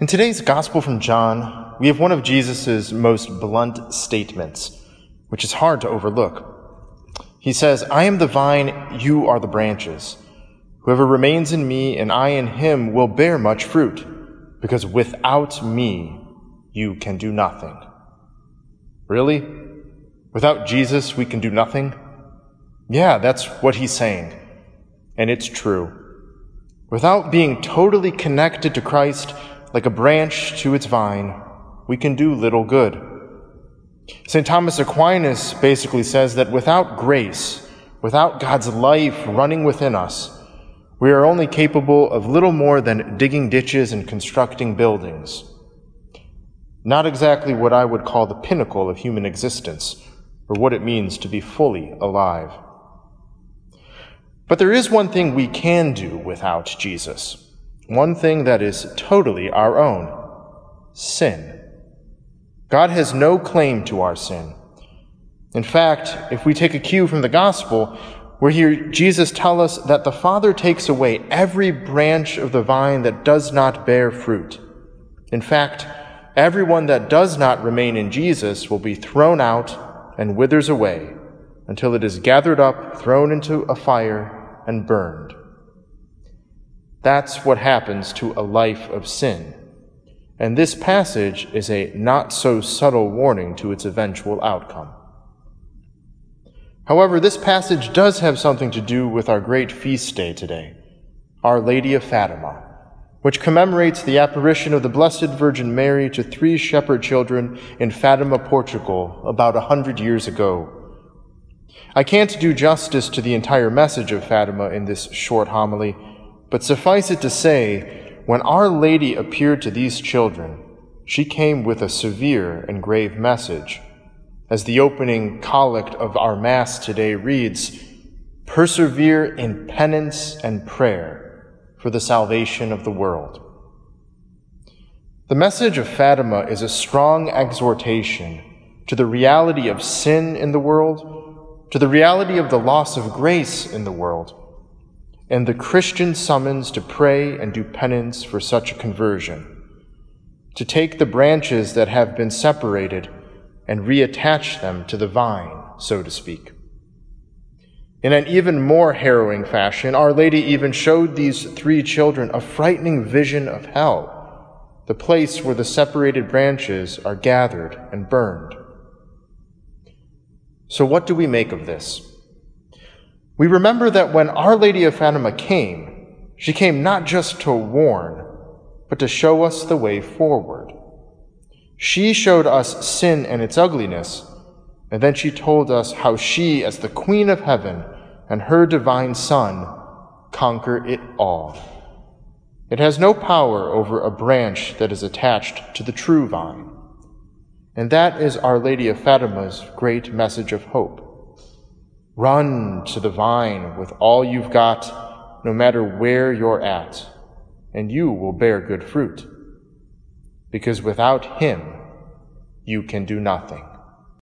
In today's Gospel from John, we have one of Jesus' most blunt statements, which is hard to overlook. He says, I am the vine, you are the branches. Whoever remains in me and I in him will bear much fruit, because without me you can do nothing. Really? Without Jesus we can do nothing? Yeah, that's what he's saying. And it's true. Without being totally connected to Christ, like a branch to its vine, we can do little good. St. Thomas Aquinas basically says that without grace, without God's life running within us, we are only capable of little more than digging ditches and constructing buildings. Not exactly what I would call the pinnacle of human existence, or what it means to be fully alive. But there is one thing we can do without Jesus one thing that is totally our own sin. God has no claim to our sin. In fact, if we take a cue from the gospel, we hear Jesus tell us that the Father takes away every branch of the vine that does not bear fruit. In fact, everyone that does not remain in Jesus will be thrown out and withers away until it is gathered up, thrown into a fire, and burned. That's what happens to a life of sin. And this passage is a not so subtle warning to its eventual outcome. However, this passage does have something to do with our great feast day today, Our Lady of Fatima, which commemorates the apparition of the Blessed Virgin Mary to three shepherd children in Fatima, Portugal, about a hundred years ago. I can't do justice to the entire message of Fatima in this short homily, but suffice it to say, when Our Lady appeared to these children, she came with a severe and grave message. As the opening collect of our Mass today reads, Persevere in penance and prayer for the salvation of the world. The message of Fatima is a strong exhortation to the reality of sin in the world, to the reality of the loss of grace in the world, and the Christian summons to pray and do penance for such a conversion, to take the branches that have been separated and reattach them to the vine, so to speak. In an even more harrowing fashion, Our Lady even showed these three children a frightening vision of hell, the place where the separated branches are gathered and burned. So, what do we make of this? We remember that when Our Lady of Fatima came, she came not just to warn, but to show us the way forward. She showed us sin and its ugliness, and then she told us how she, as the Queen of Heaven and her divine Son, conquer it all. It has no power over a branch that is attached to the true vine. And that is Our Lady of Fatima's great message of hope. Run to the vine with all you've got, no matter where you're at, and you will bear good fruit. Because without him, you can do nothing.